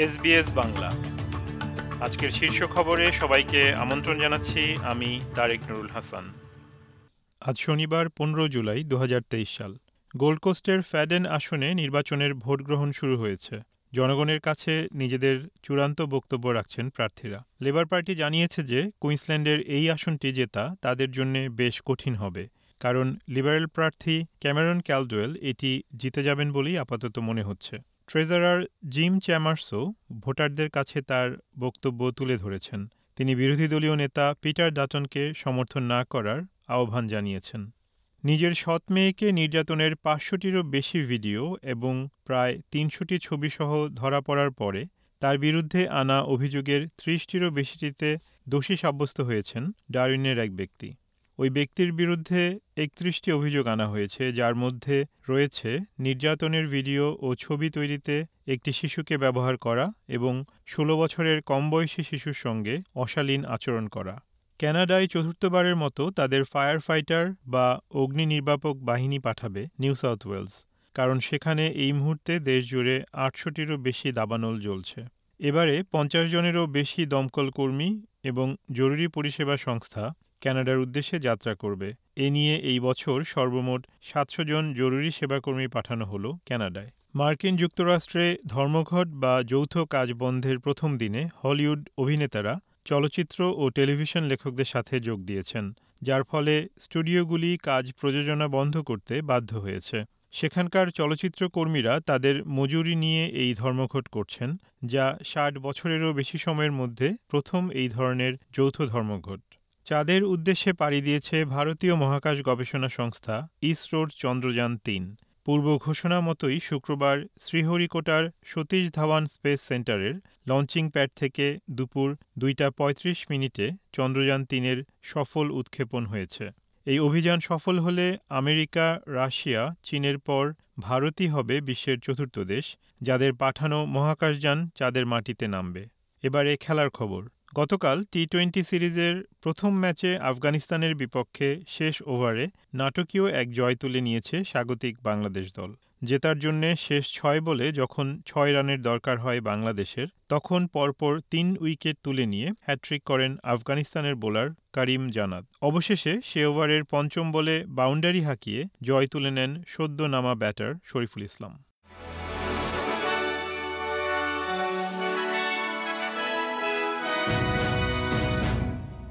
SBS Bangla. আজকের শীর্ষ খবরে সবাইকে আমন্ত্রণ জানাচ্ছি, আমি তারেক নুরুল হাসান। আজ শনিবার পনেরো জুলাই দু হাজার তেইশ সাল। গোল্ড কোস্টের ফ্যাডেন আসনে নির্বাচনের ভোট গ্রহণ শুরু হয়েছে। জনগণের কাছে নিজেদের চূড়ান্ত বক্তব্য রাখছেন প্রার্থীরা। লেবার পার্টি জানিয়েছে যে, কুইন্সল্যান্ডের এই আসনটি জেতা তাদের জন্য বেশ কঠিন হবে। কারণ লিবারেল প্রার্থী ক্যামেরন ক্যালডোয়েল এটি জিতে যাবেন বলেই আপাতত মনে হচ্ছে। ট্রেজারার জিম চ্যামার্সও ভোটারদের কাছে তার বক্তব্য তুলে ধরেছেন। তিনি বিরোধী দলীয় নেতা পিটার ডাটনকে সমর্থন না করার আহ্বান জানিয়েছেন। নিজের সৎ মেয়েকে নির্যাতনের পাঁচশোটিরও বেশি ভিডিও এবং প্রায় তিনশোটি ছবিসহ ধরা পড়ার পরে তার বিরুদ্ধে আনা অভিযোগের ত্রিশটিরও বেশিটিতে দোষী সাব্যস্ত হয়েছেন ডারউইনের এক ব্যক্তি। ওই ব্যক্তির বিরুদ্ধে একত্রিশটি অভিযোগ আনা হয়েছে, যার মধ্যে রয়েছে নির্যাতনের ভিডিও ও ছবি তৈরিতে একটি শিশুকে ব্যবহার করা এবং ষোলো বছরের কম বয়সী শিশুর সঙ্গে অশালীন আচরণ করা। ক্যানাডায় চতুর্থবারের মতো তাদের ফায়ার ফাইটার বা অগ্নি নির্বাপক বাহিনী পাঠাবে নিউ সাউথ ওয়েলস, কারণ সেখানে এই মুহূর্তে দেশজুড়ে আটশোটিরও বেশি দাবানল জ্বলছে। এবারে পঞ্চাশ জনেরও বেশি দমকল কর্মী এবং জরুরি পরিষেবা সংস্থা ক্যানাডার উদ্দেশ্যে যাত্রা করবে। এ নিয়ে এই বছর সর্বমোট সাতশো জন জরুরি সেবাকর্মী পাঠানো হলো ক্যানাডায় মার্কিন যুক্তরাষ্ট্রে ধর্মঘট বা যৌথ কাজ বন্ধের প্রথম দিনে হলিউড অভিনেতারা চলচ্চিত্র ও টেলিভিশন লেখকদের সাথে যোগ দিয়েছেন, যার ফলে স্টুডিওগুলি কাজ প্রযোজনা বন্ধ করতে বাধ্য হয়েছে। সেখানকার চলচ্চিত্র কর্মীরা তাদের মজুরি নিয়ে এই ধর্মঘট করছেন, যা ষাট বছরেরও বেশি সময়ের মধ্যে প্রথম এই ধরনের যৌথ ধর্মঘট। চাঁদের উদ্দেশ্যে পাড়ি দিয়েছে ভারতীয় মহাকাশ গবেষণা সংস্থা ইসরোর চন্দ্রযান তিন। পূর্ব ঘোষণা মতোই শুক্রবার শ্রীহরিকোটার সতীশ ধাওয়ান স্পেস সেন্টারের লঞ্চিং প্যাড থেকে দুপুর দুইটা পঁয়ত্রিশ মিনিটে চন্দ্রযান তিনের সফল উৎক্ষেপণ হয়েছে। এই অভিযান সফল হলে আমেরিকা, রাশিয়া, চীনের পর ভারতই হবে বিশ্বের চতুর্থ দেশ, যাদের পাঠানো মহাকাশযান চাঁদের মাটিতে নামবে। এবারে খেলার খবর। গতকাল টি টোয়েন্টি সিরিজের প্রথম ম্যাচে আফগানিস্তানের বিপক্ষে শেষ ওভারে নাটকীয় এক জয় তুলে নিয়েছে স্বাগতিক বাংলাদেশ দল। জেতার জন্য শেষ ছয় বলে যখন ছয় রানের দরকার হয় বাংলাদেশের, তখন পরপর তিন উইকেট তুলে নিয়ে হ্যাট্রিক করেন আফগানিস্তানের বোলার করিম জানাত অবশেষে সে ওভারের পঞ্চম বলে বাউন্ডারি হাঁকিয়ে জয় তুলে নেন সদ্য নামা ব্যাটার শরীফুল ইসলাম।